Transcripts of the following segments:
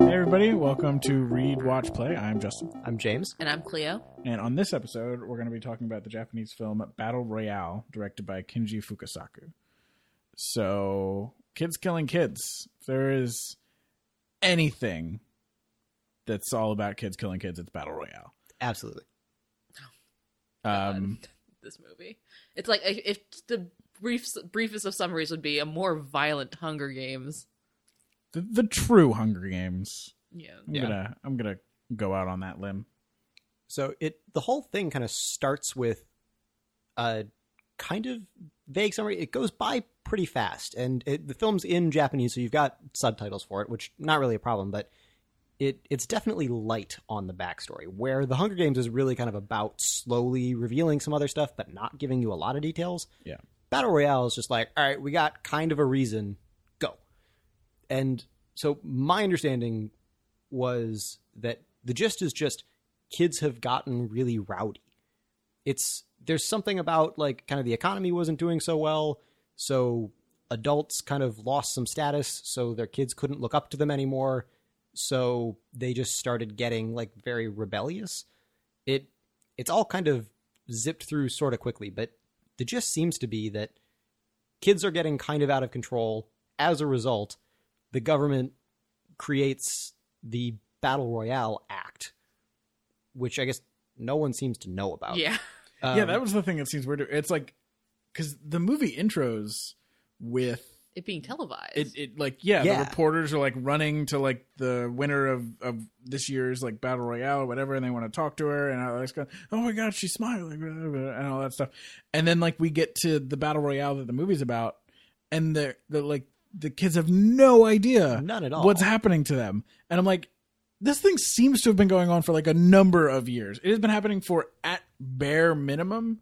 Hey everybody, welcome to Read, Watch, Play. I'm Justin, I'm James. And I'm Cleo. and on this episode, we're going to be talking about the Japanese film Battle Royale, directed by Kinji Fukasaku. So, kids killing kids. If there is anything that's all about kids killing kids, it's Battle Royale. Absolutely. Um, This movie. It's like if if the brief briefest of summaries would be a more violent Hunger Games. the, the true Hunger Games. Yeah. I'm Yeah. gonna I'm gonna go out on that limb. So it the whole thing kind of starts with a kind of vague summary. It goes by pretty fast, and it, the film's in Japanese, so you've got subtitles for it, which not really a problem, but it it's definitely light on the backstory. Where the Hunger Games is really kind of about slowly revealing some other stuff, but not giving you a lot of details. Yeah. Battle Royale is just like, all right, we got kind of a reason, go. And so my understanding was that the gist is just kids have gotten really rowdy. It's there's something about like kind of the economy wasn't doing so well, so adults kind of lost some status, so their kids couldn't look up to them anymore, so they just started getting like very rebellious. It it's all kind of zipped through sort of quickly, but the gist seems to be that kids are getting kind of out of control. As a result, the government creates the Battle Royale Act, which I guess no one seems to know about. Yeah. Um, yeah, that was the thing that seems weird. It's like because the movie intros with It being televised. it, it like yeah, Yeah. the reporters are like running to like the winner of of this year's like battle royale or whatever and they want to talk to her and all this kind oh my god she's smiling and all that stuff and then like we get to the battle royale that the movie's about and the the like the kids have no idea None at all. what's happening to them and i'm like this thing seems to have been going on for like a number of years it has been happening for at bare minimum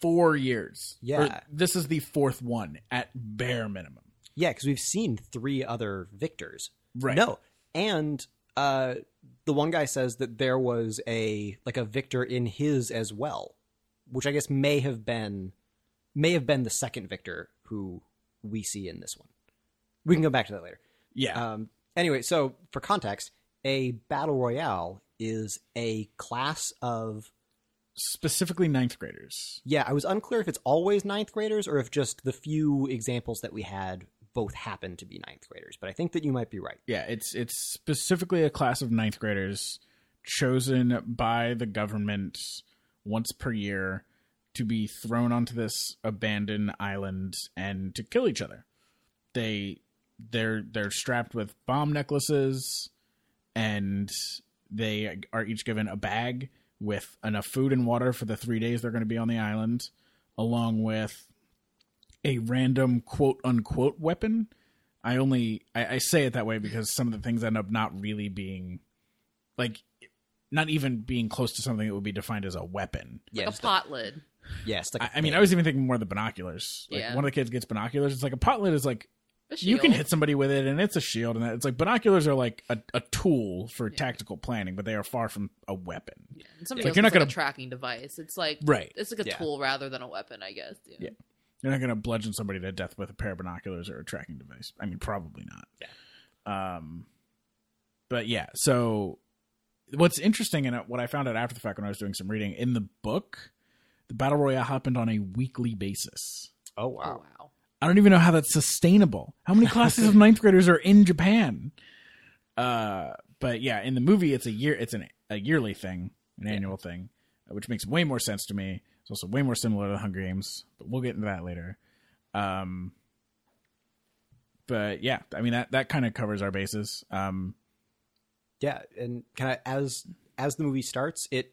four years Yeah. Or this is the fourth one at bare minimum Yeah, because we've seen three other victors. Right. No, and uh, the one guy says that there was a like a victor in his as well, which I guess may have been may have been the second victor who we see in this one. We can go back to that later. yeah Um, anyway, so for context, a battle royale is a class of specifically ninth graders yeah. I was unclear if it's always ninth graders or if just the few examples that we had both happen to be ninth graders. But I think that you might be right. yeah it's it's specifically a class of ninth graders chosen by the government once per year to be thrown onto this abandoned island and to kill each other they they're they're strapped with bomb necklaces and they are each given a bag with enough food and water for the three days they're going to be on the island along with a random quote unquote weapon I only I, I say it that way because some of the things end up not really being like not even being close to something that would be defined as a weapon. Yeah, like a just pot lid. Yeah, like I, I mean, I was even thinking more of the binoculars. Like Yeah. one of the kids gets binoculars. It's like a pot lid is like A you can hit somebody with it and it's a shield, and it's like binoculars are like a, a tool for tactical planning, but they are far from a weapon. Yeah. And somebody Like, you're not like, gonna- a tracking device. It's like Right. It's like a Yeah. tool rather than a weapon, I guess. Yeah. Yeah. You're not going to bludgeon somebody to death with a pair of binoculars or a tracking device. I mean, probably not. Yeah. Um, but yeah. So what's interesting and what I found out after the fact when I was doing some reading in the book, the battle royale happened on a weekly basis. oh Oh wow. I don't even know how that's sustainable. How many classes of ninth graders are in Japan? Uh, but yeah, in the movie, it's a year. It's an a yearly thing, an annual thing, uh, which makes way more sense to me. It's also way more similar to the Hunger Games, but we'll get into that later. Um, but yeah, I mean that that kind of covers our bases. Um, Yeah, and kind of as as the movie starts, it,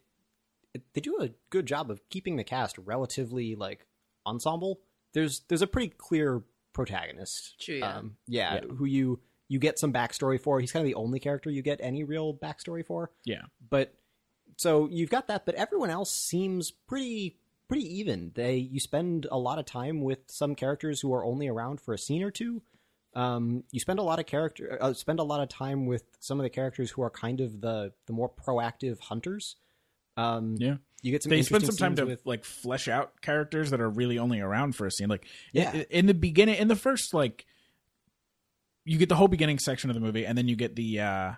it they do a good job of keeping the cast relatively like ensemble. There's there's a pretty clear protagonist. True, yeah. Um, yeah, Yeah. who you you get some backstory for. He's kind of the only character you get any real backstory for. yeah, But so you've got that, but everyone else seems pretty pretty even. They you spend a lot of time with some characters who are only around for a scene or two. Um, you spend a lot of character uh, spend a lot of time with some of the characters who are kind of the the more proactive hunters. Um, yeah. You get some. they spend some time to with like flesh out characters that are really only around for a scene. Like Yeah. i- in the beginning, in the first like, you get the whole beginning section of the movie, and then you get the uh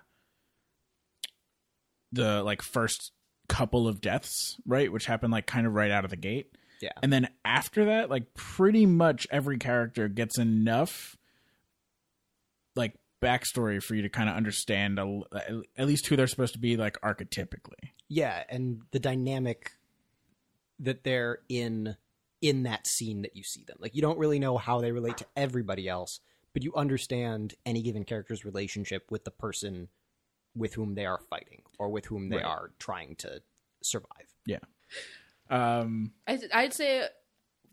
the like first couple of deaths, right, which happen like kind of right out of the gate. Yeah. and then after that, like pretty much every character gets enough like backstory for you to kind of understand a, at least who they're supposed to be like archetypically. Yeah, and the dynamic that they're in in that scene that you see them. Like you don't really know how they relate to everybody else, but you understand any given character's relationship with the person with whom they are fighting or with whom they Right. are trying to survive. Yeah um, I, I'd say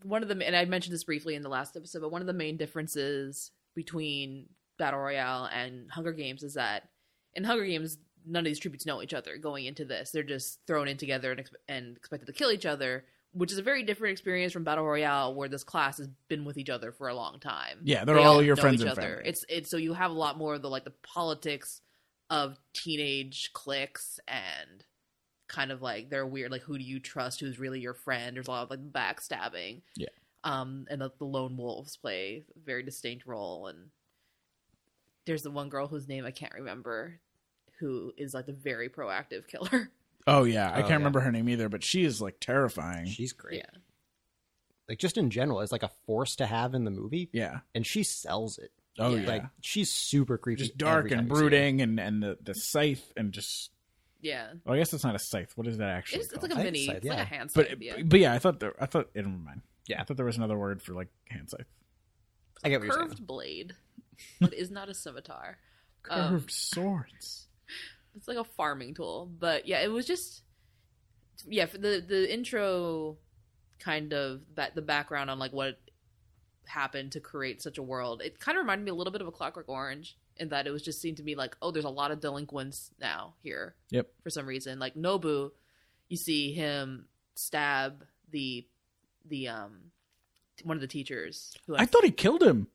one of the and I mentioned this briefly in the last episode, but one of the main differences between Battle Royale and Hunger Games is that in Hunger Games none of these tributes know each other going into this. They're just thrown in together and, expe- and expected to kill each other, which is a very different experience from Battle Royale, where this class has been with each other for a long time. Yeah, they're They all your friends each and other. family. It's it's so you have a lot more of the like the politics of teenage cliques and kind of like they're weird like who do you trust who's really your friend there's a lot of like backstabbing Yeah. um and the, the lone wolves play a very distinct role and there's the one girl whose name i can't remember who is like the very proactive killer oh yeah, I Oh, can't yeah. remember her name either, but she is like terrifying. She's great. yeah Like just in general, it's like a force to have in the movie, yeah. and she sells it. Oh Yeah. yeah. Like she's super creepy, just dark and you see her. brooding, and and the the scythe and just. yeah Well, I guess it's not a scythe. What is that actually? it's, it's like a mini so, it's like yeah. a hand but scythe, yeah. but yeah, I thought there. I thought. Never mind. Yeah. I thought there was another word for like hand scythe. I get what you're saying. curved blade but is not a scimitar Um, Curved swords. It's like a farming tool but yeah it was just yeah for the the intro kind of that the background on like what happened to create such a world it kind of reminded me a little bit of a clockwork orange in that it was just seemed to me like oh there's a lot of delinquents now here Yep. for some reason like nobu you see him stab the the um one of the teachers who I thought he killed him.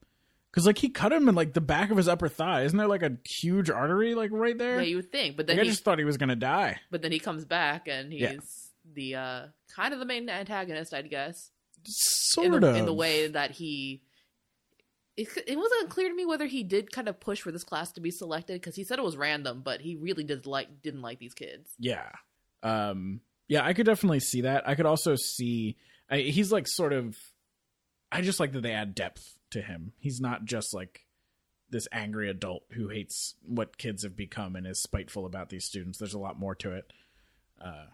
Cause like he cut him in like the back of his upper thigh. Isn't there like a huge artery like right there? yeah you would think but then like, I just thought he was gonna die. but then he comes back and he's Yeah. the uh kind of the main antagonist i'd guess Sort in the, of in the way that he it, it wasn't clear to me whether he did kind of push for this class to be selected because he said it was random but he really did like didn't like these kids Yeah. Um yeah, I could definitely see that. I could also see I, he's like sort of I just like that they add depth to him. He's not just like this angry adult who hates what kids have become and is spiteful about these students. There's a lot more to it. Uh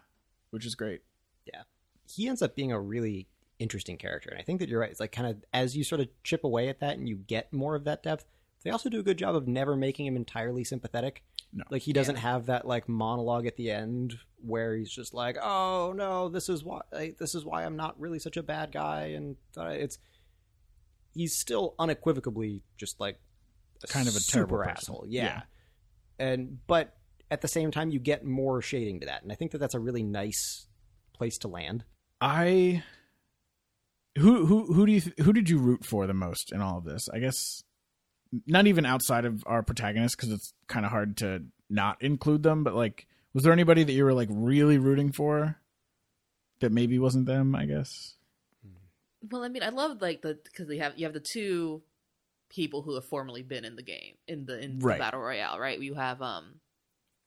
which is great. Yeah. He ends up being a really interesting character. And I think that you're right. It's like kind of as you sort of chip away at that and you get more of that depth, they also do a good job of never making him entirely sympathetic. No. Like he doesn't have that like monologue at the end where he's just like, "Oh no, this is why like, this is why I'm not really such a bad guy." And uh, it's he's still unequivocally just like Kind of a terrible super asshole. Yeah. Yeah. And but at the same time you get more shading to that. And I think that that's a really nice place to land. I who who who do you who did you root for the most in all of this? I guess not even outside of our protagonists because it's kind of hard to not include them. But like, was there anybody that you were like really rooting for that maybe wasn't them? I guess. Well i mean i love like the because they have you have the two people who have formerly been in the game in the in Right. the battle royale right you have um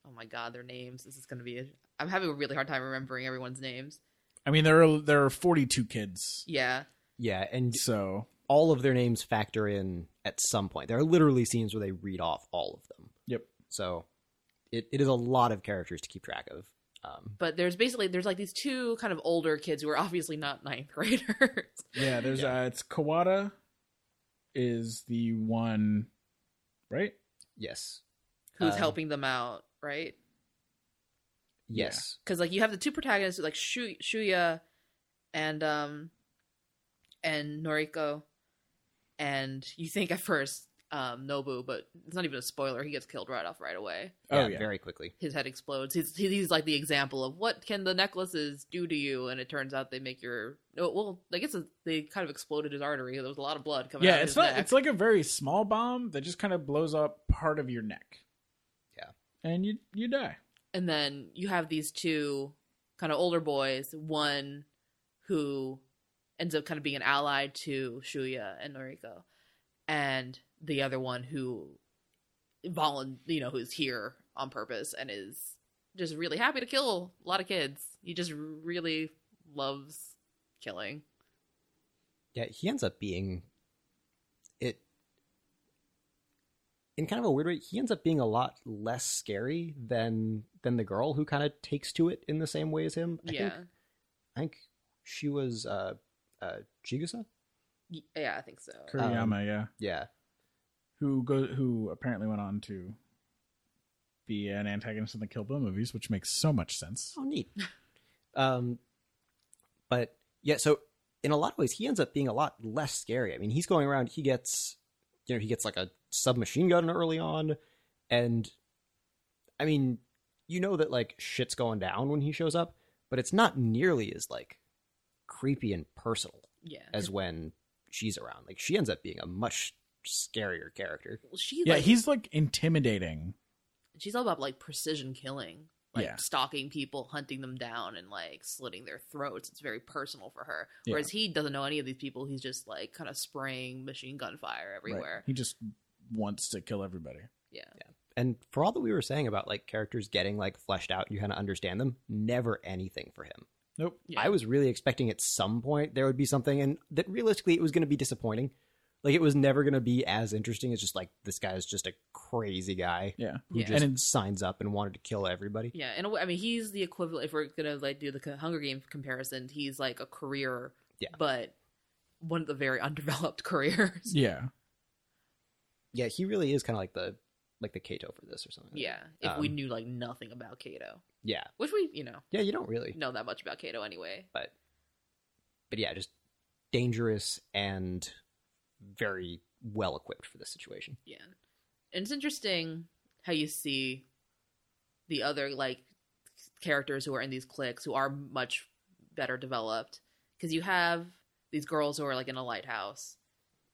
oh my god their names this is gonna be a, i'm having a really hard time remembering everyone's names I mean, there are there are forty two kids, yeah Yeah, and so all of their names factor in at some point. There are literally scenes where they read off all of them. Yep. So it, it is a lot of characters to keep track of. Um, but there's basically there's like these two kind of older kids who are obviously not ninth graders yeah. There's Yeah. uh, it's Kawada is the one, right? yes. who's Uh, helping them out right Yes. because like you have the two protagonists like Shu- Shuya and um and Noriko, and you think at first um Nobu, but it's not even a spoiler. He gets killed right off right away. Oh yeah. Very quickly. His head explodes. He's he's like the example of what can the necklaces do to you, and it turns out they make your oh, well. I guess they kind of exploded his artery. There was a lot of blood coming. yeah, out it's his not. neck. It's like a very small bomb that just kind of blows up part of your neck. Yeah. and you you die. and then you have these two kind of older boys. One who ends up kind of being an ally to Shuya and Noriko, and the other one who volun you know who's here on purpose and is just really happy to kill a lot of kids. He just really loves killing. Yeah, he ends up being it in kind of a weird way. He ends up being a lot less scary than than the girl who kind of takes to it in the same way as him. I yeah, think, I think she was uh, uh, Chigusa. Y- yeah, I think so. Kuriyama, yeah, Yeah, who go who apparently went on to be an antagonist in the Kill Bill movies, which makes so much sense. Oh, neat. um, but yeah, so in a lot of ways, he ends up being a lot less scary. I mean, he's going around. He gets, you know, he gets like a submachine gun early on, and I mean, you know that like shit's going down when he shows up, but it's not nearly as like creepy and personal Yeah, as when she's around. Like she ends up being a much scarier character. Well, she Yeah, like, he's like intimidating. she's all about like precision killing like Yeah. stalking people hunting them down and like slitting their throats it's very personal for her Yeah. whereas he doesn't know any of these people he's just like kind of spraying machine gun fire Right. everywhere He just wants to kill everybody. yeah. And for all that we were saying about like characters getting like fleshed out, you kind of understand them. Never anything for him. Nope. Yeah. I was really expecting at some point there would be something, and that realistically it was going to be disappointing. Like it was never going to be as interesting as just like this guy is just a crazy guy Yeah. who Yeah. just And signs up and wanted to kill everybody. yeah in a way i mean he's the equivalent if we're gonna like do the co- hunger games comparison he's like a career Yeah. but one of the very undeveloped careers Yeah. Yeah, he really is kind of like the like the Cato for this or something. yeah if we Um, knew like nothing about cato yeah, which we you know yeah. You don't really, know that much about cato anyway but but yeah, just dangerous and very well equipped for this situation. Yeah. And it's interesting how you see the other like characters who are in these cliques who are much better developed because you have these girls who are like in a lighthouse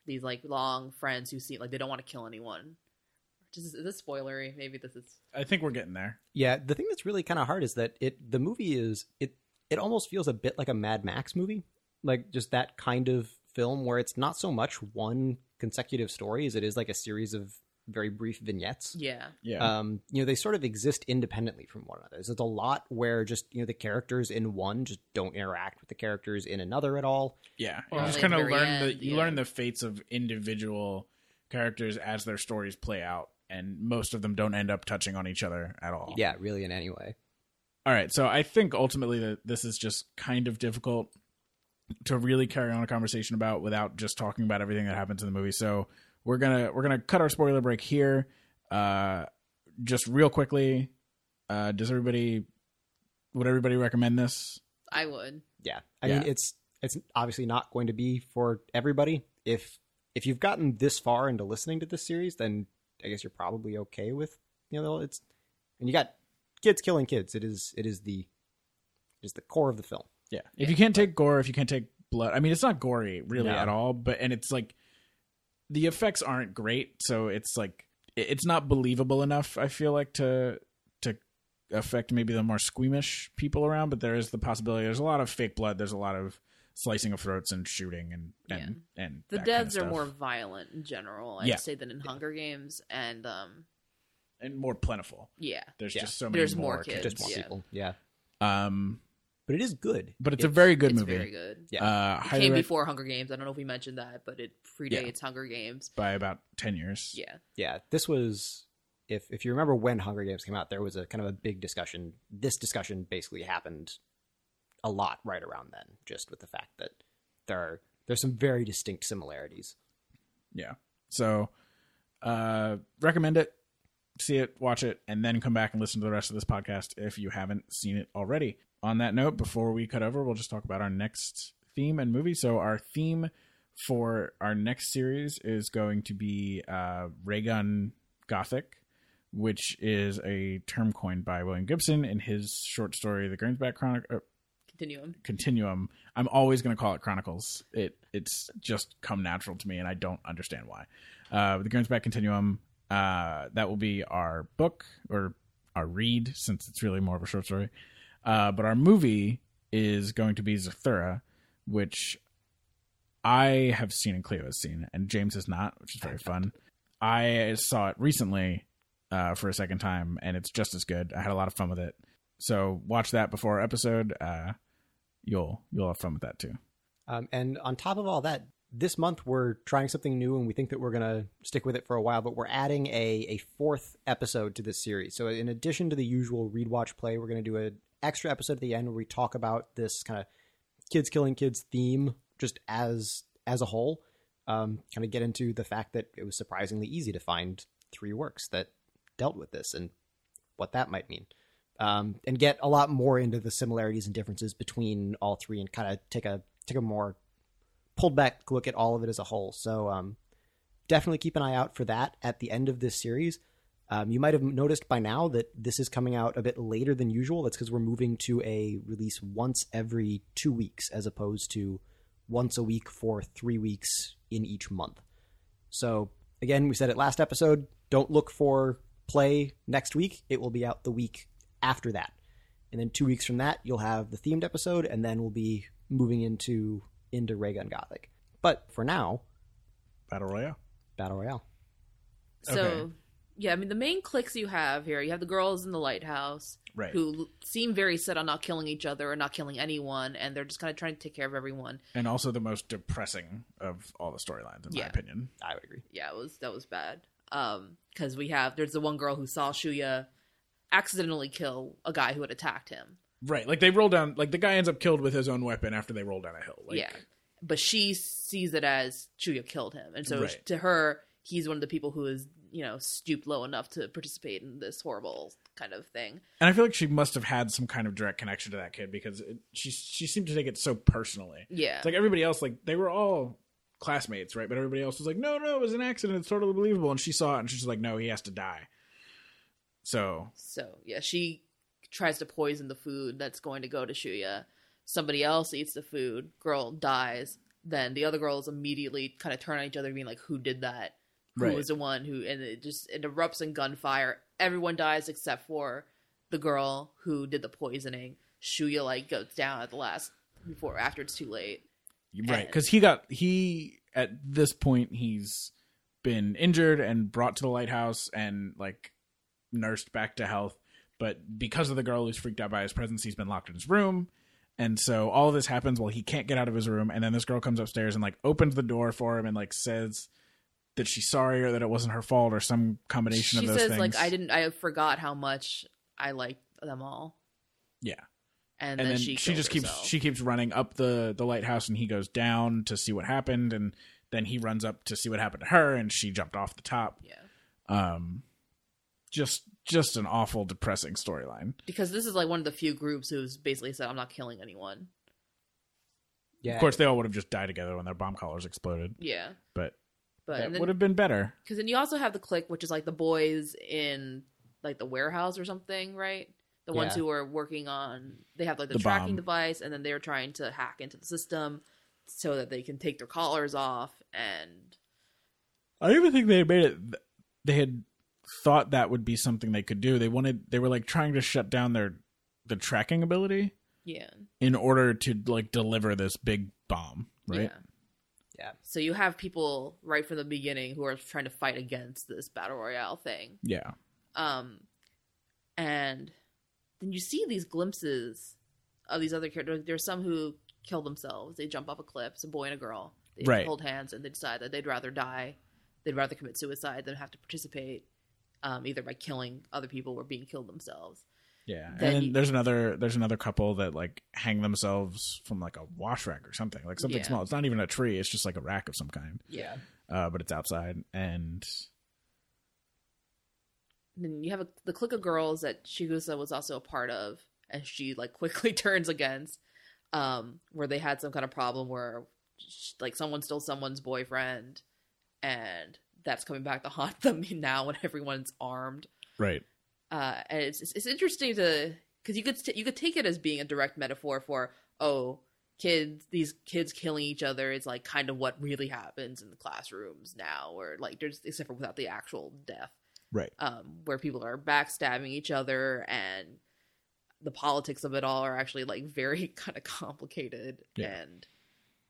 these like long friends who seem like they don't want to kill anyone just is this spoilery maybe this is I think we're getting there. Yeah, the thing that's really kind of hard is that it the movie is it it almost feels a bit like a Mad Max movie, like just that kind of film where it's not so much one consecutive story as it is like a series of very brief vignettes. yeah Yeah. Um, you know, they sort of exist independently from one another. There's a lot where just you know the characters in one just don't interact with the characters in another at all. yeah. Or You just kind of very learn the you yeah. learn the fates of individual characters as their stories play out, and most of them don't end up touching on each other at all. Yeah, really in any way. All right, so I think ultimately that this is just kind of difficult to really carry on a conversation about without just talking about everything that happens in the movie. So we're gonna we're gonna cut our spoiler break here. Uh, just real quickly, uh, does everybody would everybody recommend this? i would Yeah, I Yeah. mean it's it's obviously not going to be for everybody. If if you've gotten this far into listening to this series, then I guess you're probably okay with you know it's and you got kids killing kids. It is it is the it is the core of the film. Yeah. If you can't take gore, if you can't take blood, I mean, it's not gory really No. at all, but and it's like the effects aren't great, so it's like it's not believable enough. I feel like to to affect maybe the more squeamish people around, but there is the possibility. There's a lot of fake blood. There's a lot of slicing of throats and shooting and and and the that kind of deaths are more violent in general i'd Yeah. say than in hunger games and um and more plentiful. yeah There's Yeah. just so many There's more, more kids. Just more yeah. people. Yeah. Um, But it is good. but it's, a very good it's movie. very good Yeah. Uh, It came rec- before Hunger Games. I don't know if we mentioned that, but it predates Hunger Games. by about ten years. Yeah, Yeah, this was if if you remember when Hunger Games came out, there was a kind of a big discussion. This discussion basically happened a lot right around then, just with the fact that there are there's some very distinct similarities. Yeah. So, uh, recommend it, see it, watch it, and then come back and listen to the rest of this podcast if you haven't seen it already. On that note, before we cut over, we'll just talk about our next theme and movie. So, our theme for our next series is going to be uh, Raygun Gothic, which is a term coined by William Gibson in his short story, The Gernsback Chronic. Uh, Continuum. Continuum. I'm always going to call it Chronicles. It it's just come natural to me, and I don't understand why. Uh, the Gernsback Continuum. Uh, that will be our book or our read, since it's really more of a short story. Uh, but our movie is going to be Zathura, which I have seen and Cleo has seen, and James has not, which is very fun. I saw it recently uh, for a second time, and it's just as good. I had a lot of fun with it. So watch that before our episode. Uh, you'll you'll have fun with that too. Um, and on top of all that, this month we're trying something new, and we think that we're going to stick with it for a while. But we're adding a a fourth episode to this series. So in addition to the usual read, watch, play, we're going to do an extra episode at the end where we talk about this kind of kids killing kids theme just as as a whole. Um, kind of get into the fact that it was surprisingly easy to find three works that dealt with this and what that might mean. Um, and get a lot more into the similarities and differences between all three and kind of take a take a more pulled back look at all of it as a whole. So um, definitely keep an eye out for that at the end of this series. Um, you might have noticed by now that this is coming out a bit later than usual. That's because we're moving to a release once every two weeks as opposed to once a week for three weeks in each month. So, again, we said it last episode don't look for play next week. It will be out the week after that. And then two weeks from that, you'll have the themed episode, and then we'll be moving into into Raygun Gothic. But for now, Battle Royale. Battle Royale. So, Okay. yeah, I mean, the main cliques you have here, you have the girls in the lighthouse Right. who seem very set on not killing each other or not killing anyone, and they're just kind of trying to take care of everyone. and also the most depressing of all the storylines, in my opinion. I would agree. Yeah, it was that was bad. Um, because we have there's the one girl who saw Shuya accidentally kill a guy who had attacked him. Right. Like they roll down. Like the guy ends up killed with his own weapon after they roll down a hill. Like, yeah, but she sees it as Shuya killed him, and so Right. to her, he's one of the people who is you know stooped low enough to participate in this horrible kind of thing. And I feel like she must have had some kind of direct connection to that kid because it, she she seemed to take it so personally. Yeah, It's like everybody else, like they were all classmates, right? But everybody else was like, no, no, it was an accident. It's totally believable. And she saw it, and she's like, no, he has to die. So So yeah, she tries to poison the food that's going to go to Shuya. Somebody else eats the food. Girl dies. Then the other girls immediately kind of turn on each other, being like, "Who did that? Who Right. was the one who?" And it just it erupts in gunfire. Everyone dies except for the girl who did the poisoning. Shuya like goes down at the last before after it's too late. right, because he got he at this point he's been injured and brought to the lighthouse and like nursed back to health. But because of the girl who's freaked out by his presence, he's been locked in his room. And so all of this happens while he can't get out of his room. And then this girl comes upstairs and like opens the door for him and like says that she's sorry or that it wasn't her fault or some combination She of those says things. like, "I didn't. I forgot how much I liked them all." Yeah. And, and then, then she she, just keeps she keeps running up the the lighthouse and he goes down to see what happened and then he runs up to see what happened to her and she jumped off the top yeah. um just just an awful depressing storyline. Because this is like one of the few groups who's basically said i'm not killing anyone. Yeah. of course they all would have just died together when their bomb collars exploded. Yeah. But but that then, would have been better. Because then you also have the clique which is like the boys in like the warehouse or something right? The ones who are working on they have like the, The tracking bomb. device and then they're trying to hack into the system so that they can take their collars off and i don't even think they made it they had thought that would be something they could do they wanted they were like trying to shut down their the tracking ability yeah in order to like deliver this big bomb right yeah Yeah. so you have people right from the beginning who are trying to fight against this battle royale thing yeah Um, and then you see these glimpses of these other characters. There's some who kill themselves. They jump off a cliff. It's a boy and a girl. They Right. hold hands and they decide that they'd rather die. They'd rather commit suicide than have to participate, um, either by killing other people or being killed themselves. Yeah, and Then you- there's another there's another couple that like hang themselves from like a wash rack or something, like something Yeah. small. It's not even a tree; it's just like a rack of some kind, Yeah. uh, but it's outside. And then you have a, the clique of girls that Chigusa was also a part of, and she like quickly turns against, um, where they had some kind of problem where like someone stole someone's boyfriend, and that's coming back to haunt them now when everyone's armed. right, Uh, and it's it's, it's interesting to because you could t- you could take it as being a direct metaphor for oh kids these kids killing each other is like kind of what really happens in the classrooms now or like there's except for without the actual death right, um, where people are backstabbing each other and the politics of it all are actually like very kind of complicated Yeah. and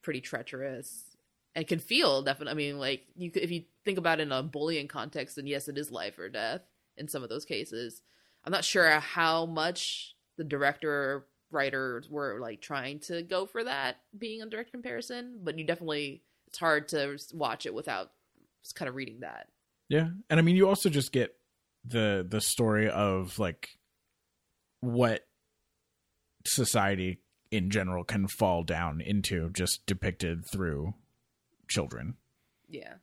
pretty treacherous and can feel definitely i mean like you could, if you think about it in a bullying context then yes it is life or death in some of those cases. I'm not sure how much the director writers were like trying to go for that being a direct comparison but you definitely it's hard to watch it without just kind of reading that. Yeah, and I mean, you also just get the the story of like what society in general can fall down into, just depicted through children. yeah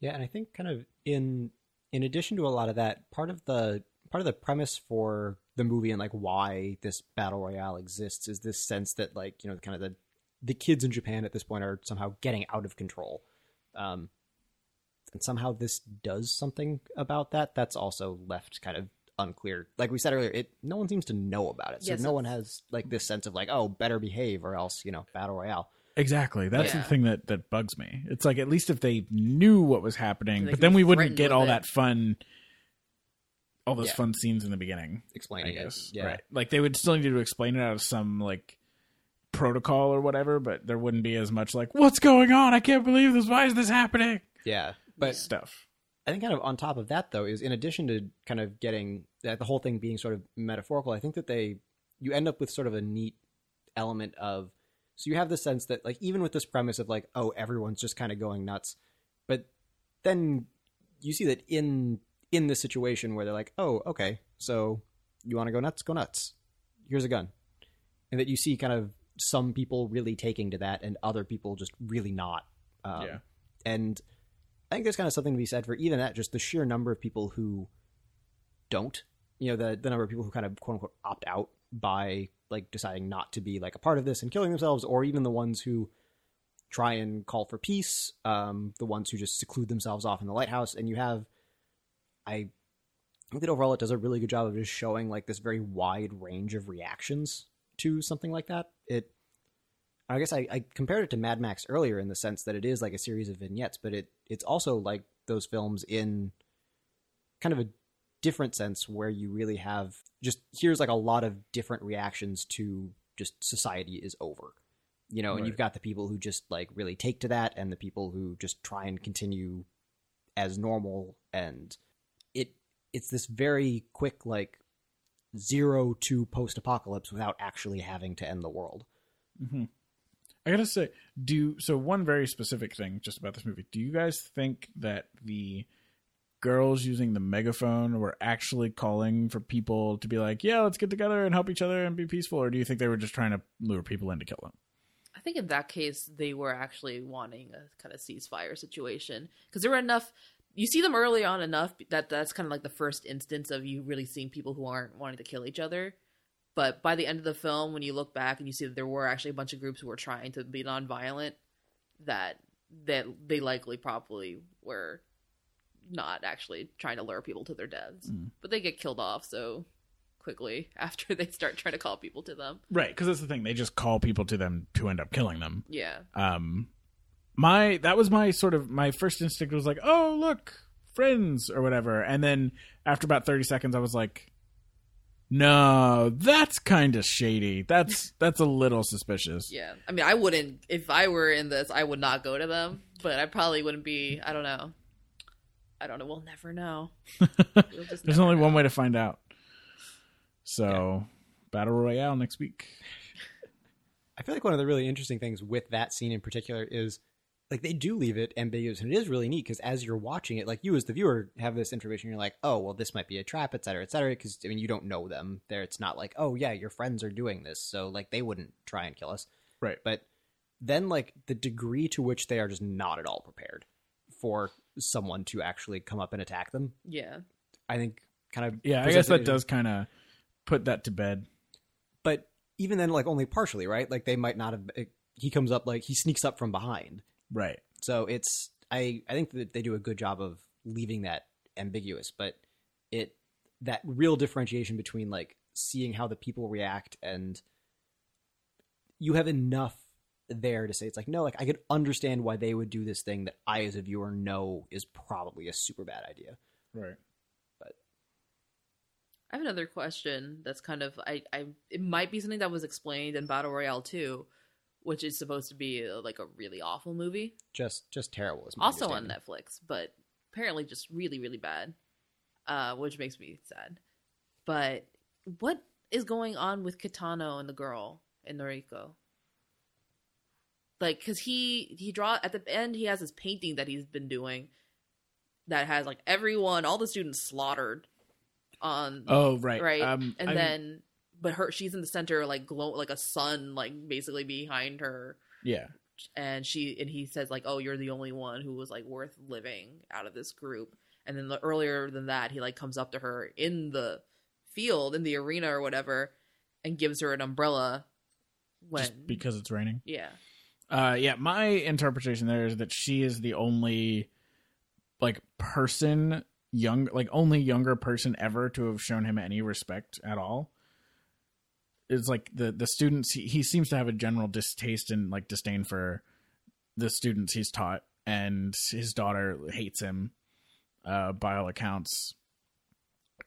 Yeah, and I think kind of in in addition to a lot of that, part of the part of the premise for the movie and like why this battle royale exists is this sense that like you know kind of the the kids in Japan at this point are somehow getting out of control, um, and somehow this does something about that. That's also left kind of unclear. Like we said earlier, it no one seems to know about it, so Yes, no one has like this sense of like oh better behave or else you know battle royale. Exactly. That's Yeah. the thing that that bugs me. It's like at least if they knew what was happening, but then we wouldn't get all it. that fun all those Yeah. fun scenes in the beginning. I Explaining guess. it, yeah. Right. Like they would still need to explain it out of some like protocol or whatever, but there wouldn't be as much like, What's going on? I can't believe this. Why is this happening? Yeah, but Stuff. I think kind of on top of that though is in addition to kind of getting that the whole thing being sort of metaphorical, I think that they you end up with sort of a neat element of so you have the sense that like even with this premise of like oh everyone's just kind of going nuts, but then you see that in in this situation where they're like oh okay so you want to go nuts go nuts. Here's a gun. And that you see kind of some people really taking to that and other people just really not. Um, Yeah. and I think there's kind of something to be said for even that, just the sheer number of people who don't, you know, the the number of people who kind of quote unquote opt out by like deciding not to be like a part of this and killing themselves, or even the ones who try and call for peace, um, the ones who just seclude themselves off in the lighthouse, and you have, I think that overall it does a really good job of just showing like this very wide range of reactions to something like that. It I guess I, I compared it to Mad Max earlier in the sense that it is like a series of vignettes, but it it's also like those films in kind of a different sense where you really have just here's like a lot of different reactions to just society is over. You know, and you've got the people who just like really take to that and the people who just try and continue as normal and it it's this very quick like zero to post apocalypse without actually having to end the world. hmm I gotta say, do so. One very specific thing just about this movie. Do you guys think that the girls using the megaphone were actually calling for people to be like, "Yeah, let's get together and help each other and be peaceful," or do you think they were just trying to lure people in to kill them? I think in that case they were actually wanting a kind of ceasefire situation because there were enough. You see them early on enough that that's kind of like the first instance of you really seeing people who aren't wanting to kill each other. But by the end of the film, when you look back and you see that there were actually a bunch of groups who were trying to be nonviolent, that that they likely probably were not actually trying to lure people to their deaths. Mm. But they get killed off so quickly after they start trying to call people to them. Right, because that's the thing. They just call people to them to end up killing them. Yeah. um my that was my sort of my first instinct was like oh look friends or whatever and then after about 30 seconds i was like no that's kind of shady that's that's a little suspicious Yeah. I mean, I wouldn't, if I were in this, I would not go to them, but I probably wouldn't be, I don't know. I don't know. We'll never know. We'll there's never only know. one way to find out so battle royale next week I feel like one of the really interesting things with that scene in particular is like they do leave it ambiguous, and it is really neat because as you're watching it, like you as the viewer have this information, you're like, oh, well, this might be a trap, et cetera, et cetera. Because I mean, you don't know them. There, it's not like, oh yeah, your friends are doing this, so like they wouldn't try and kill us, right but then like the degree to which they are just not at all prepared for someone to actually come up and attack them, Yeah. I think kind of yeah i guess that does kind of put that to bed but even then, like only partially, right? Like they might not have. Eh, he comes up like he sneaks up from behind. right So it's I I think that they do a good job of leaving that ambiguous, but it that real differentiation between like seeing how the people react and you have enough there to say it's like no like I could understand why they would do this thing that I as a viewer know is probably a super bad idea. right But I have another question that's kind of I, I it might be something that was explained in Battle Royale 2, which is supposed to be uh, like a really awful movie. Just just terrible. Is my Also on. Netflix, but apparently just really, really bad. Uh, which makes me sad. But what is going on with Kitano and the girl in Noriko? Like, cause he he draw at the end he has this painting that he's been doing that has like everyone, all the students slaughtered on Oh right, right, Um, and I- then but her she's in the center like glow like a sun like basically behind her. Yeah, and she and he says like oh you're the only one who was like worth living out of this group. And then the, earlier than that he like comes up to her in the field in the arena or whatever and gives her an umbrella when just because it's raining. yeah Uh, yeah, my interpretation there is that she is the only like person young like only younger person ever to have shown him any respect at all. It's like the the students he, he seems to have a general distaste and like disdain for the students he's taught and his daughter hates him uh by all accounts.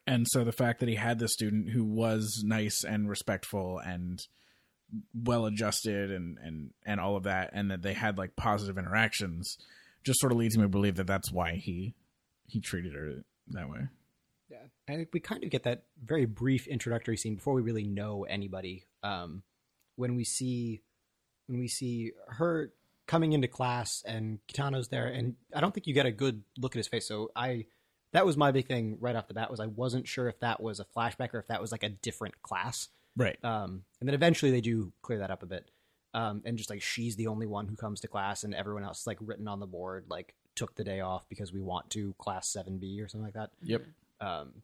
And so the fact that he had the student who was nice and respectful and well adjusted and and and all of that and that they had like positive interactions just sort of leads me to believe that that's why he he treated her that way Yeah, and we kind of get that very brief introductory scene before we really know anybody. Um, when we see when we see her coming into class and Kitano's there, and I don't think you get a good look at his face. So I that was my big thing right off the bat was I wasn't sure if that was a flashback or if that was like a different class. Right Um, and then eventually they do clear that up a bit. Um, and just like she's the only one who comes to class, and everyone else is like written on the board, like took the day off because we want to class seven B or something like that. yep Um,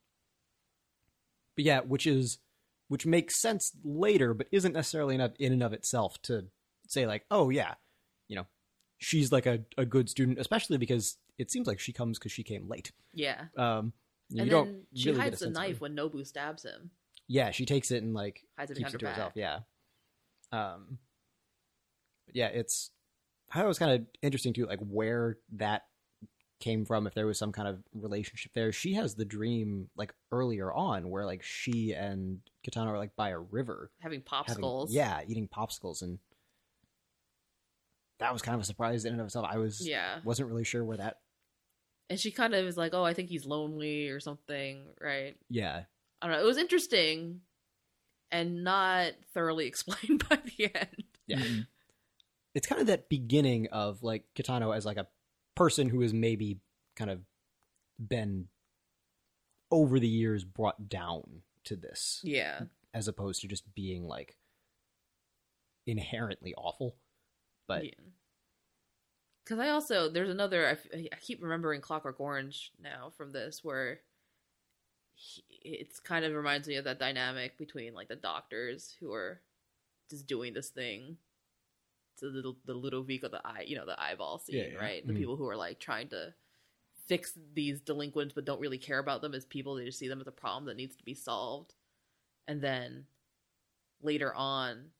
but yeah, which is which makes sense later, but isn't necessarily enough in and of itself to say like, oh yeah, you know, she's like a, a good student, especially because it seems like she comes because she came late. yeah Um, you and don't then she really hides the sense of her. knife when nobu stabs him Yeah, she takes it and like hides it keeps it to herself. Yeah. Um, yeah, it's I thought it was kind of interesting too, like where that came from. If there was some kind of relationship there, she has the dream like earlier on where like she and Kitano are like by a river, having having- popsicles yeah, eating popsicles, and that was kind of a surprise in and of itself. I was yeah wasn't really sure where that. and she kind of is like oh i think he's lonely or something right Yeah, I don't know. It was interesting and not thoroughly explained by the end. yeah. Mhm. it's kind of that beginning of like Kitano as like a person who has maybe kind of been over the years brought down to this Yeah. as opposed to just being like inherently awful but yeah. Because I also there's another I keep remembering Clockwork Orange now from this where he, it's kind of reminds me of that dynamic between like the doctors who are just doing this thing to the the Ludovico the eye you know the eyeball scene Yeah, yeah. right the Mhm. people who are like trying to fix these delinquents but don't really care about them as people they just see them as a problem that needs to be solved and then later on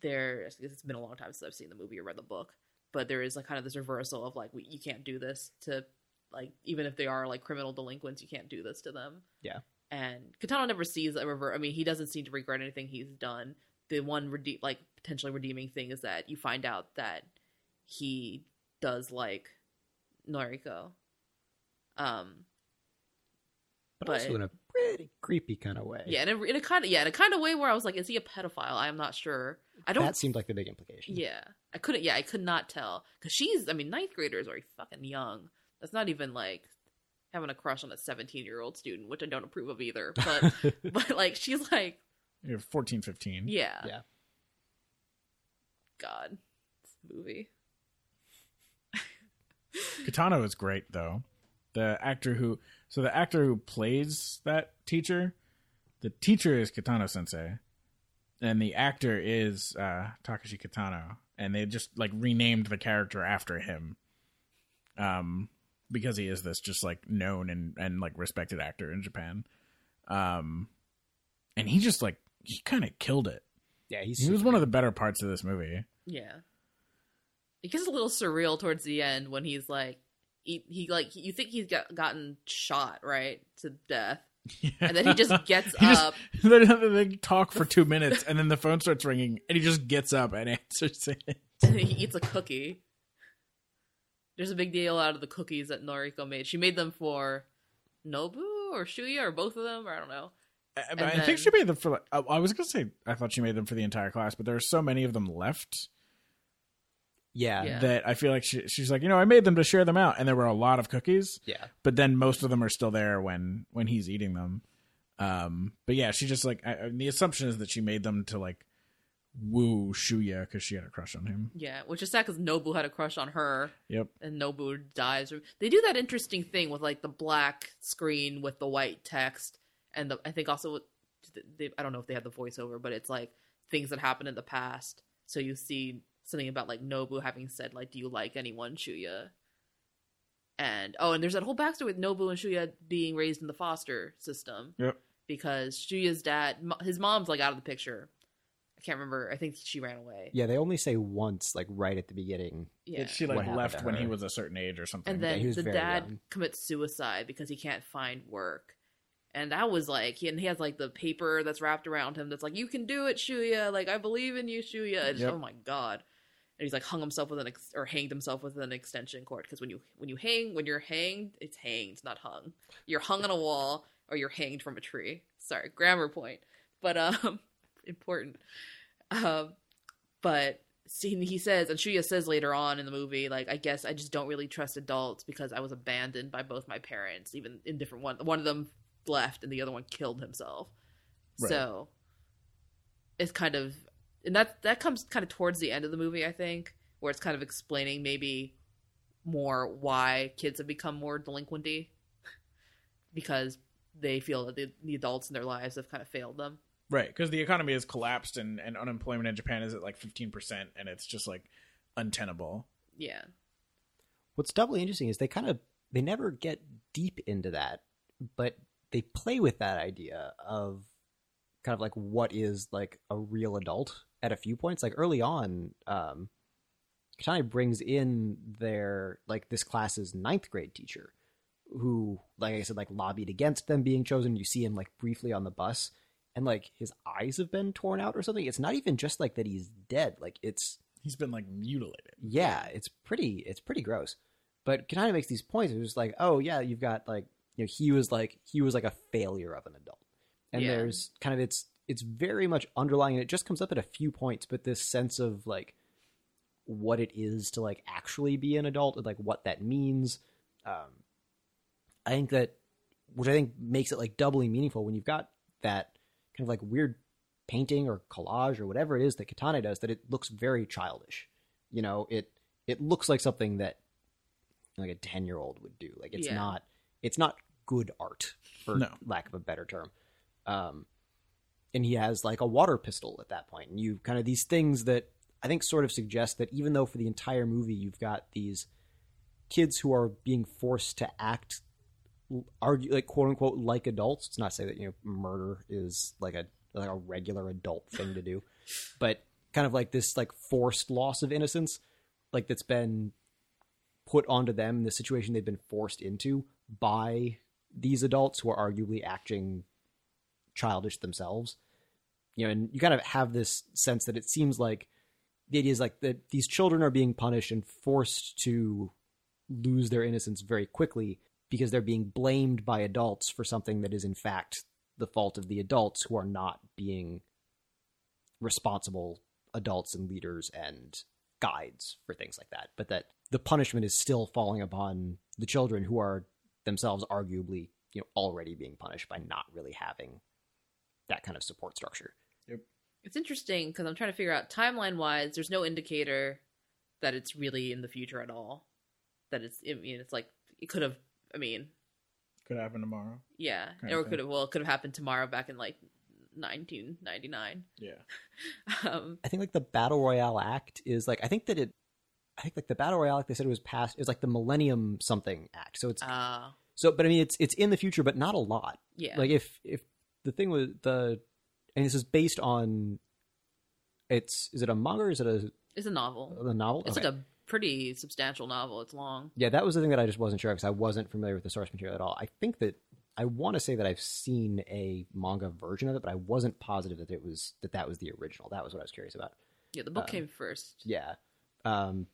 there it's been a long time since I've seen the movie or read the book, but there is like kind of this reversal of like we, you can't do this to like even if they are like criminal delinquents, you can't do this to them. Yeah. And Kitano never sees a rever I mean, he doesn't seem to regret anything he's done. The one like potentially redeeming thing is that you find out that he does like Noriko. Um but, but- also in a pretty creepy kind of way yeah, in a, in a kind of yeah, in a kind of way where I was like, is he a pedophile? I am not sure. I don't that seemed like the big implication Yeah, I couldn't. Yeah, I could not tell because she's. I mean, ninth graders are fucking young. That's not even like having a crush on a seventeen-year-old student, which I don't approve of either. But but like she's like, You're 14 15 yeah, Yeah. God, this movie. Kitano is great though. The actor who so the actor who plays that teacher, the teacher is Kitano Sensei, and the actor is uh, Takeshi Kitano, and they just like renamed the character after him, um, because he is this just like known and and like respected actor in Japan, um, and he just like he kind of killed it. yeah he's He was one of the better parts of this movie. Yeah, it gets a little surreal towards the end when he's like, he, he like you think he's got gotten shot right to death, and then he just gets He just- up. Then they talk for two minutes, and then the phone starts ringing, and he just gets up and answers it. and he eats a cookie. There's a big deal out of the cookies that Noriko made. She made them for Nobu or Shuya or both of them, or I don't know. I, And I think she made them for. Like, I, I was gonna say I thought she made them for the entire class, but there are so many of them left Yeah, Yeah. that I feel like she, she's like, you know, I made them to share them out, and there were a lot of cookies, yeah. but then most of them are still there when when he's eating them. Um, but yeah, she just like I, I- the assumption is that she made them to like woo Shuya because she had a crush on him. Yeah, which is sad because Nobu had a crush on her, Yep. and Nobu dies. They do that interesting thing with like the black screen with the white text, and the I think also they, I don't know if they had the voiceover, but it's like things that happened in the past. So you see something about like Nobu having said like, "Do you like anyone, Shuya?" And oh, and there's that whole backstory with Nobu and Shuya being raised in the foster system Yep. because Shuya's dad, his mom's like out of the picture. I can't remember. I think she ran away. Yeah, they only say once, like right at the beginning. Yeah. She like left when he was a certain age or something. and Yeah, then he was the very dad young. commits suicide because he can't find work and that was like he, and he has like the paper that's wrapped around him that's like you can do it shuya like i believe in you shuya It's- Yep. oh my god and he's like hung himself with an ex- or hanged himself with an extension cord because when you when you hang when you're hanged it's hanged not hung you're hung on a wall or you're hanged from a tree sorry grammar point but um important um but see, he says, and Shuya says later on in the movie, like, I guess I just don't really trust adults because I was abandoned by both my parents, even in different one. One of them left, and the other one killed himself. Right. So it's kind of, and that that comes kind of towards the end of the movie, I think, where it's kind of explaining maybe more why kids have become more delinquenty because they feel that the, the adults in their lives have kind of failed them. Right, because the economy has collapsed and, and unemployment in Japan is at like 15%, and it's just like untenable. Yeah. What's doubly interesting is they kind of they never get deep into that, but they play with that idea of kind of like what is like a real adult at a few points. Like early on, um, Kitano brings in their like this class's ninth grade teacher, who, like I said, like lobbied against them being chosen. You see him like briefly on the bus, and like his eyes have been torn out or something. It's not even just like that he's dead. Like it's He's been like mutilated. yeah, it's pretty it's pretty gross. But Kanai makes these points. It's just like, oh yeah, you've got like you know, he was like he was like a failure of an adult. And Yeah. there's kind of it's it's very much underlying and it just comes up at a few points, but this sense of like what it is to like actually be an adult and like what that means. Um I think that which I think makes it like doubly meaningful when you've got that kind of like weird painting or collage or whatever it is that Kitano does that it looks very childish. You know, it it looks like something that like a 10 year old would do. Like it's Yeah. not it's not good art for No. lack of a better term. Um and he has like a water pistol at that point. And you kind of these things that I think sort of suggest that even though for the entire movie you've got these kids who are being forced to act argue like quote unquote like adults. It's not to say that you know murder is like a like a regular adult thing to do, but kind of like this like forced loss of innocence, like that's been put onto them the situation they've been forced into by these adults who are arguably acting childish themselves. You know, and you kind of have this sense that it seems like the idea is like that these children are being punished and forced to lose their innocence very quickly because they're being blamed by adults for something that is in fact the fault of the adults who are not being responsible adults and leaders and guides for things like that but that the punishment is still falling upon the children who are themselves arguably you know already being punished by not really having that kind of support structure yep It's interesting because I'm trying to figure out timeline wise. There's no indicator that it's really in the future at all. That it's. I mean, it's like it could have. I mean, Could happen tomorrow. yeah, or it could have. Well, it could have happened tomorrow, back in like 1999. Yeah. Um, I think like the battle royale act is like I think that it I think like the battle royale act they said it was passed it was like the Millennium something act. So it's uh, so but I mean it's it's in the future but not a lot. yeah, Like if if the thing was the and this is based on it's is it a manga or is it a, it's a novel. a novel? It's Okay. like a pretty substantial novel. It's long. Yeah, that was the thing that I just wasn't sure of because I wasn't familiar with the source material at all. I think that I want to say that I've seen a manga version of it, but I wasn't positive that it was that that was the original. That was what I was curious about. Yeah, the book Um, came first. Yeah. Um,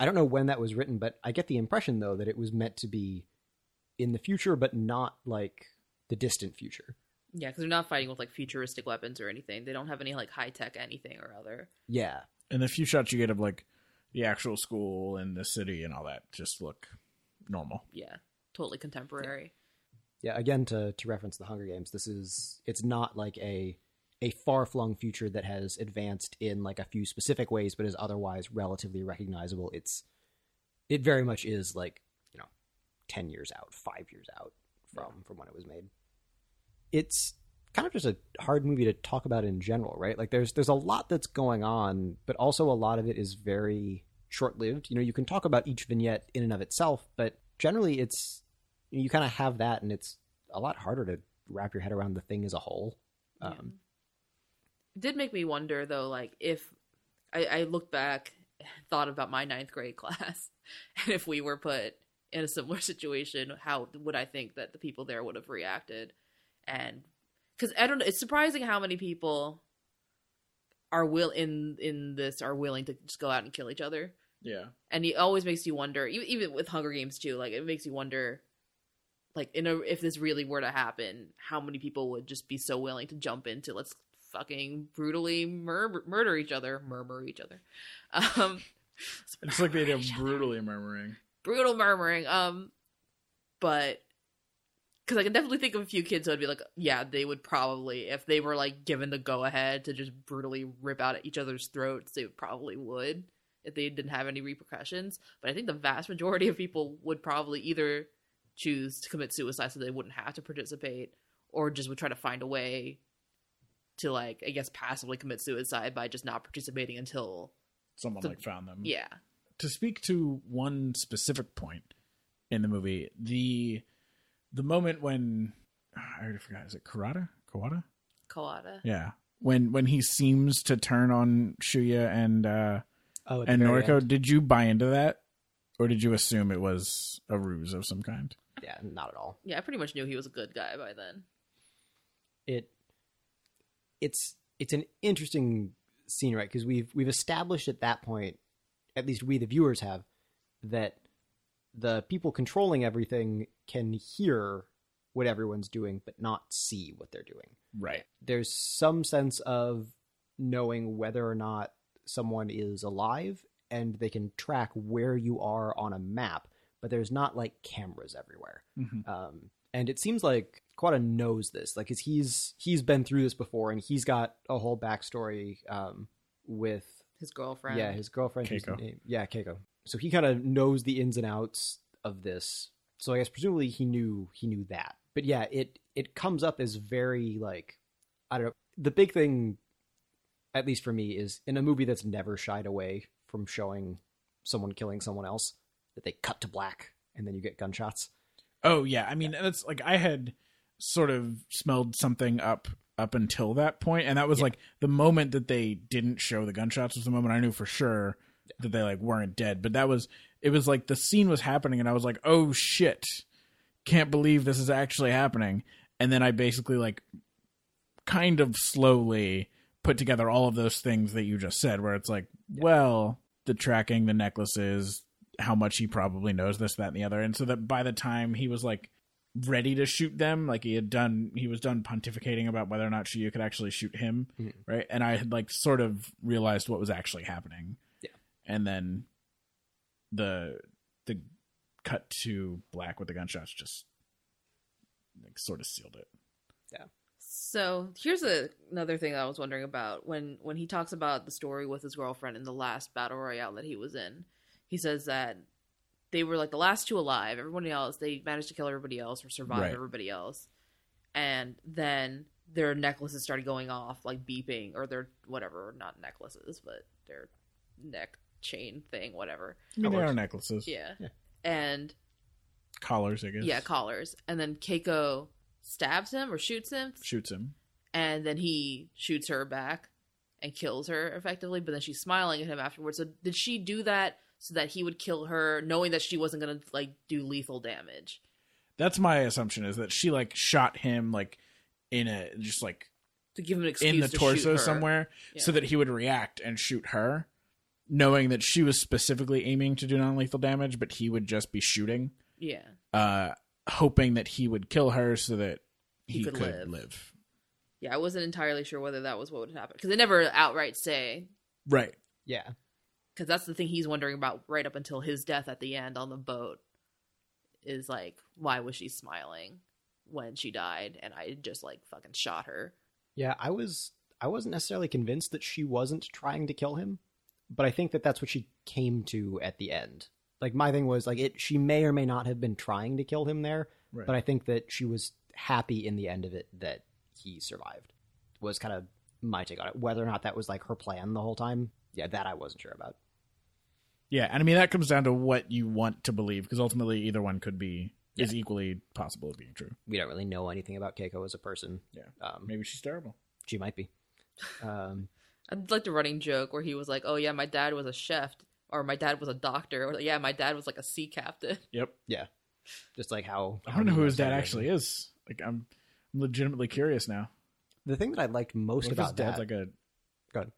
I don't know when that was written, but I get the impression though that it was meant to be in the future, but not like the distant future. Yeah, because they're not fighting with like futuristic weapons or anything. They don't have any like high tech anything or other. Yeah. And the few shots you get of like the actual school and the city and all that just look normal. Yeah, totally contemporary. Yeah, again to to reference the Hunger Games, this is it's not like a a far flung future that has advanced in like a few specific ways, but is otherwise relatively recognizable. It's it very much is like you know ten years out, five years out from from when it was made. It's kind of just a hard movie to talk about in general, right? Like there's there's a lot that's going on, but also a lot of it is very short lived. You know, you can talk about each vignette in and of itself, but generally it's you kind of have that, and it's a lot harder to wrap your head around the thing as a whole. Yeah. Um, It did make me wonder though, like if I, I look back, thought about my ninth grade class, and if we were put in a similar situation, how would I think that the people there would have reacted? And because I don't know, it's surprising how many people are will in in this are willing to just go out and kill each other. Yeah. and it always makes you wonder even, even with hunger games too like it makes you wonder like in a, if this really were to happen how many people would just be so willing to jump into let's fucking brutally mur- murder each other murmur each other um It's like the idea of brutally murmuring. brutal murmuring um but because i can definitely think of a few kids who would be like yeah they would probably if they were like given the go ahead to just brutally rip out at each other's throats they probably would if they didn't have any repercussions but i think the vast majority of people would probably either choose to commit suicide so they wouldn't have to participate or just would try to find a way to like i guess passively commit suicide by just not participating until Someone The- like found them. yeah to speak to one specific point in the movie, the the moment when I already forgot, is it Karada? Kawada? Kawada. Yeah. When when he seems to turn on Shuya and uh oh, and Noriko, end. did you buy into that? Or did you assume it was a ruse of some kind? yeah, not at all. Yeah, I pretty much knew he was a good guy by then. it it's it's an interesting scene right because we've we've established at that point at least we the viewers have that the people controlling everything can hear what everyone's doing but not see what they're doing Right. there's some sense of knowing whether or not someone is alive and they can track where you are on a map but there's not like cameras everywhere hmm um, and it seems like Kawada knows this, like, 'cause he's he's been through this before, and he's got a whole backstory um, with His girlfriend. yeah his girlfriend, Keiko. name- yeah Keiko. So he kind of knows the ins and outs of this. So I guess presumably he knew he knew that. But yeah, it it comes up as very like I don't know. The big thing, at least for me, is in a movie that's never shied away from showing someone killing someone else that they cut to black and then you get gunshots. Oh yeah, I mean that's like I had sort of smelled something up up until that point, and that was Yeah. like the moment that they didn't show the gunshots was the moment I knew for sure that they like weren't dead. But that was it was like the scene was happening, and I was like, oh shit, can't believe this is actually happening. And then I basically like kind of slowly put together all of those things that you just said, where it's like, well, the tracking, the necklaces, how much he probably knows this, that, and the other. And so that by the time he was like ready to shoot them, like he had done, he was done pontificating about whether or not Shuya could actually shoot him, Mhm. right? And I had like sort of realized what was actually happening. And then the the cut to black with the gunshots just like sort of sealed it. Yeah. So here's a, another thing I was wondering about when when he talks about the story with his girlfriend in the last battle royale that he was in. He says that they were like the last two alive. Everybody else, they managed to kill everybody else or survive Right. everybody else, and then their necklaces started going off, like beeping, or their whatever, not necklaces, but their neck chain thing, whatever. I mean, they are necklaces, Yeah, Yeah. and collars, I guess. yeah, collars, and then Keiko stabs him or shoots him shoots him. and then he shoots her back and kills her effectively but then she's smiling at him afterwards so did she do that so that he would kill her knowing that she wasn't going to like do lethal damage That's my assumption is that she like shot him like in a just like to give him an excuse in the to shoot torso her. somewhere so that he would react and shoot her, knowing that she was specifically aiming to do non lethal damage, but he would just be shooting, Yeah, uh, hoping that he would kill her so that He he, could could, live. live. yeah. I wasn't entirely sure whether that was what would happen because they never outright say. Right. Yeah. Because that's the thing he's wondering about right up until his death at the end on the boat. Is like, why was she smiling when she died, and I just like fucking shot her. Yeah, I was I wasn't necessarily convinced that she wasn't trying to kill him, but I think that that's what she came to at the end. Like my thing was like it she may or may not have been trying to kill him there, Right. but I think that she was happy in the end of it that he survived. Was kind of my take on it. Whether or not that was like her plan the whole time, yeah, that I wasn't sure about. Yeah, and I mean that comes down to what you want to believe, because ultimately either one could be is equally possible of being true. We don't really know anything about Keiko as a person. Yeah. Um, Maybe she's terrible. she might be. Um, I'd like the running joke where he was like, "Oh yeah, my dad was a chef, or my dad was a doctor, or yeah, my dad was like a sea captain." Yep. yeah, just like how I don't know who his dad started. actually is. Like I'm, I'm legitimately curious now. The thing that I liked most What if his about dad's that, like a Go ahead.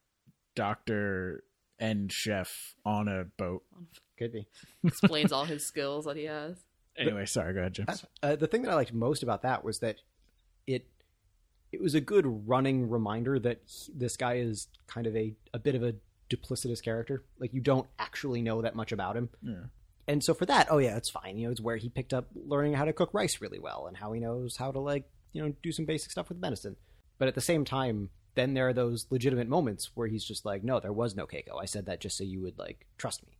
doctor and chef on a boat? could be. Explains all his skills that he has. Anyway, sorry, go ahead, James. Uh, the thing that I liked most about that was that it it was a good running reminder that he- this guy is kind of a a bit of a duplicitous character. Like you don't actually know that much about him. Yeah. And so for that, oh yeah, it's fine. You know, it's where he picked up learning how to cook rice really well and how he knows how to like, you know, do some basic stuff with medicine. But at the same time, then there are those legitimate moments where he's just like, no, there was no Keiko. I said that just so you would like trust me.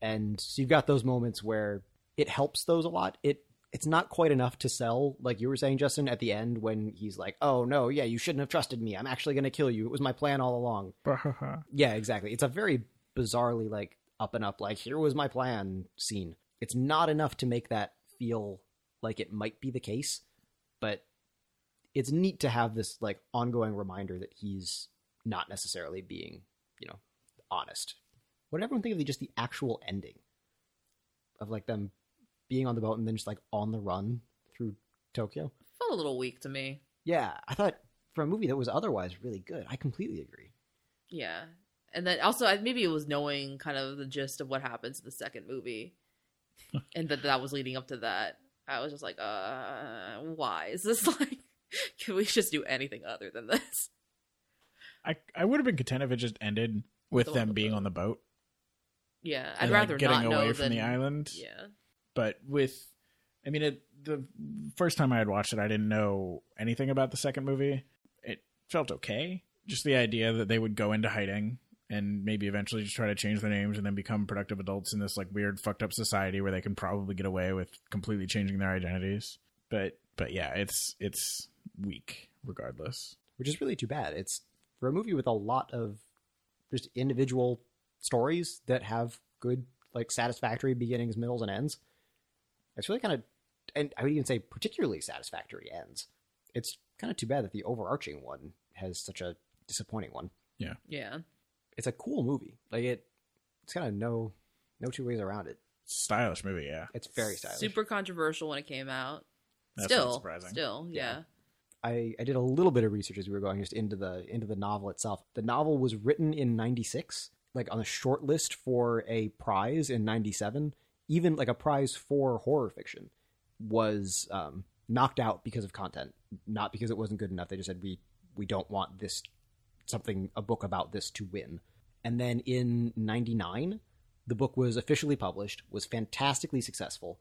And so you've got those moments where it helps those a lot. It it's not quite enough to sell, like you were saying, Justin, at the end when he's like, "Oh no, yeah, you shouldn't have trusted me. I'm actually going to kill you. It was my plan all along." Yeah, exactly. It's a very bizarrely like up and up, like here was my plan scene. It's not enough to make that feel like it might be the case, but it's neat to have this like ongoing reminder that he's not necessarily being, you know, honest. What did everyone think of the just the actual ending of like them being on the boat and then just like on the run through Tokyo? Felt a little weak to me. Yeah, I thought for a movie that was otherwise really good, I completely agree. Yeah, and then also maybe it was knowing kind of the gist of what happens in the second movie, and that that was leading up to that. I was just like, uh, why is this like? Can we just do anything other than this? I I would have been content if it just ended with Still on them the being boat. on the boat. Yeah, I'd and, like, rather getting not away know from than the island. Yeah, But with, I mean, it, the first time I had watched it, I didn't know anything about the second movie. It felt okay. Just the idea that they would go into hiding and maybe eventually just try to change their names and then become productive adults in this like weird fucked up society where they can probably get away with completely changing their identities. But but yeah, it's it's weak regardless. which is really too bad. It's for a movie with a lot of just individual stories that have good, like satisfactory beginnings, middles, and ends. It's really kind of, and I would even say particularly satisfactory ends. It's kind of too bad that the overarching one has such a disappointing one. yeah. Yeah. It's a cool movie. Like it, it's kind of no, no two ways around it. Stylish movie, yeah. It's very stylish. Super controversial when it came out. That's still, surprising. still, yeah. I, I did a little bit of research as we were going just into the into the novel itself. The novel was written in '96, like on a short list for a prize in '97. Even like a prize for horror fiction was um, knocked out because of content, not because it wasn't good enough. They just said we we don't want this something a book about this to win. And then in '99, the book was officially published, was fantastically successful.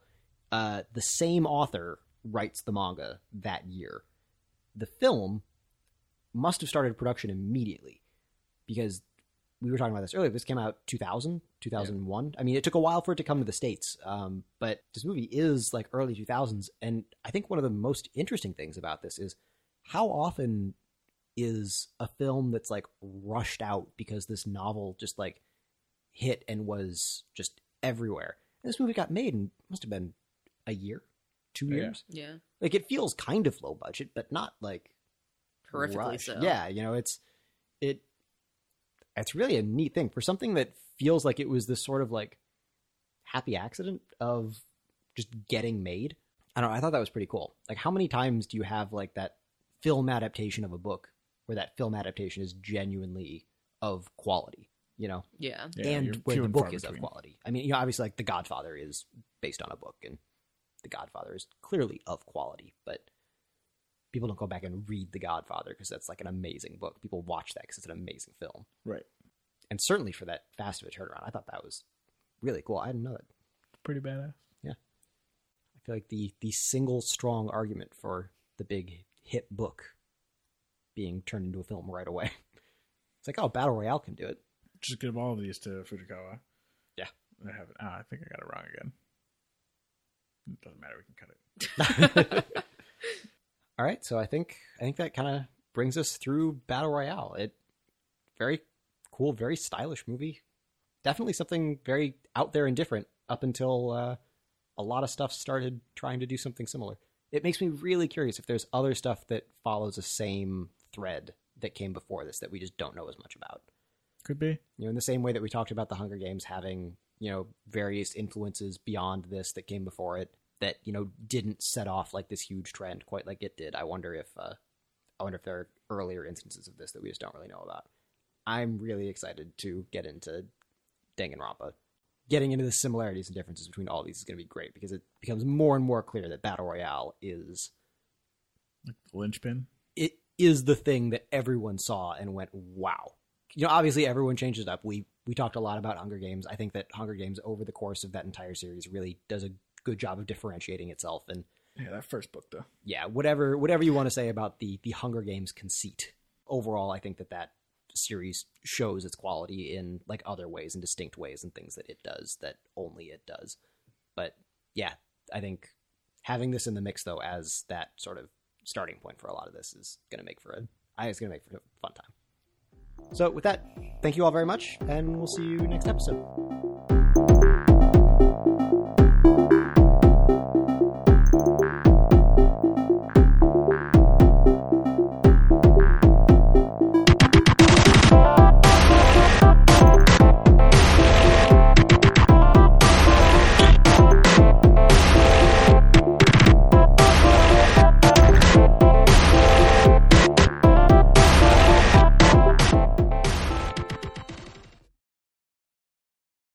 Uh, the same author writes the manga that year the film must have started production immediately because we were talking about this earlier. This came out 2000, 2001. I mean, it took a while for it to come to the States, um, but this movie is like early 2000s. And I think one of the most interesting things about this is how often is a film that's like rushed out because this novel just like hit and was just everywhere. And this movie got made and must have been a year, two Yeah. years. Yeah. Like it feels kind of low budget, but not like Horrifically rushed. so. Yeah, you know, it's it. It's really a neat thing for something that feels like it was this sort of like happy accident of just getting made. I don't know. I thought that was pretty cool. Like, how many times do you have like that film adaptation of a book where that film adaptation is genuinely of quality? You know, Yeah. Yeah, and where the book far is of quality. I mean, you know, obviously, like The Godfather is based on a book, and The Godfather is clearly of quality, but people don't go back and read The Godfather because that's like an amazing book. People watch that because it's an amazing film, Right. and certainly for that fast of a turnaround, I thought that was really cool. I didn't know that. Pretty badass. Yeah. I feel like the the single strong argument for the big hit book being turned into a film right away. It's like, oh, Battle Royale can do it. Just give all of these to Fujikawa. Yeah. I have it. Ah, I think I got it wrong again. It doesn't matter. We can cut it. All right, so I think I think that kind of brings us through Battle Royale. It very cool, very stylish movie. Definitely something very out there and different up until uh, a lot of stuff started trying to do something similar. It makes me really curious if there's other stuff that follows the same thread that came before this that we just don't know as much about. Could be. You know, in the same way that we talked about the Hunger Games having, you know, various influences beyond this that came before it that, you know, didn't set off like this huge trend quite like it did. I wonder if uh I wonder if there are earlier instances of this that we just don't really know about. I'm really excited to get into Danganronpa. Getting into the similarities and differences between all these is going to be great because it becomes more and more clear that Battle Royale is Like the linchpin. it is the thing that everyone saw and went, "Wow." You know, obviously everyone changes up. We we talked a lot about Hunger Games. I think that Hunger Games over the course of that entire series really does a good job of differentiating itself and Yeah, that first book though. yeah, whatever whatever you want to say about the the Hunger Games conceit. Overall, I think that that series shows its quality in like other ways and distinct ways and things that it does that only it does. But yeah, I think having this in the mix though as that sort of starting point for a lot of this is going to make for a I think it's going to make for a fun time. So with that, thank you all very much and we'll see you next episode.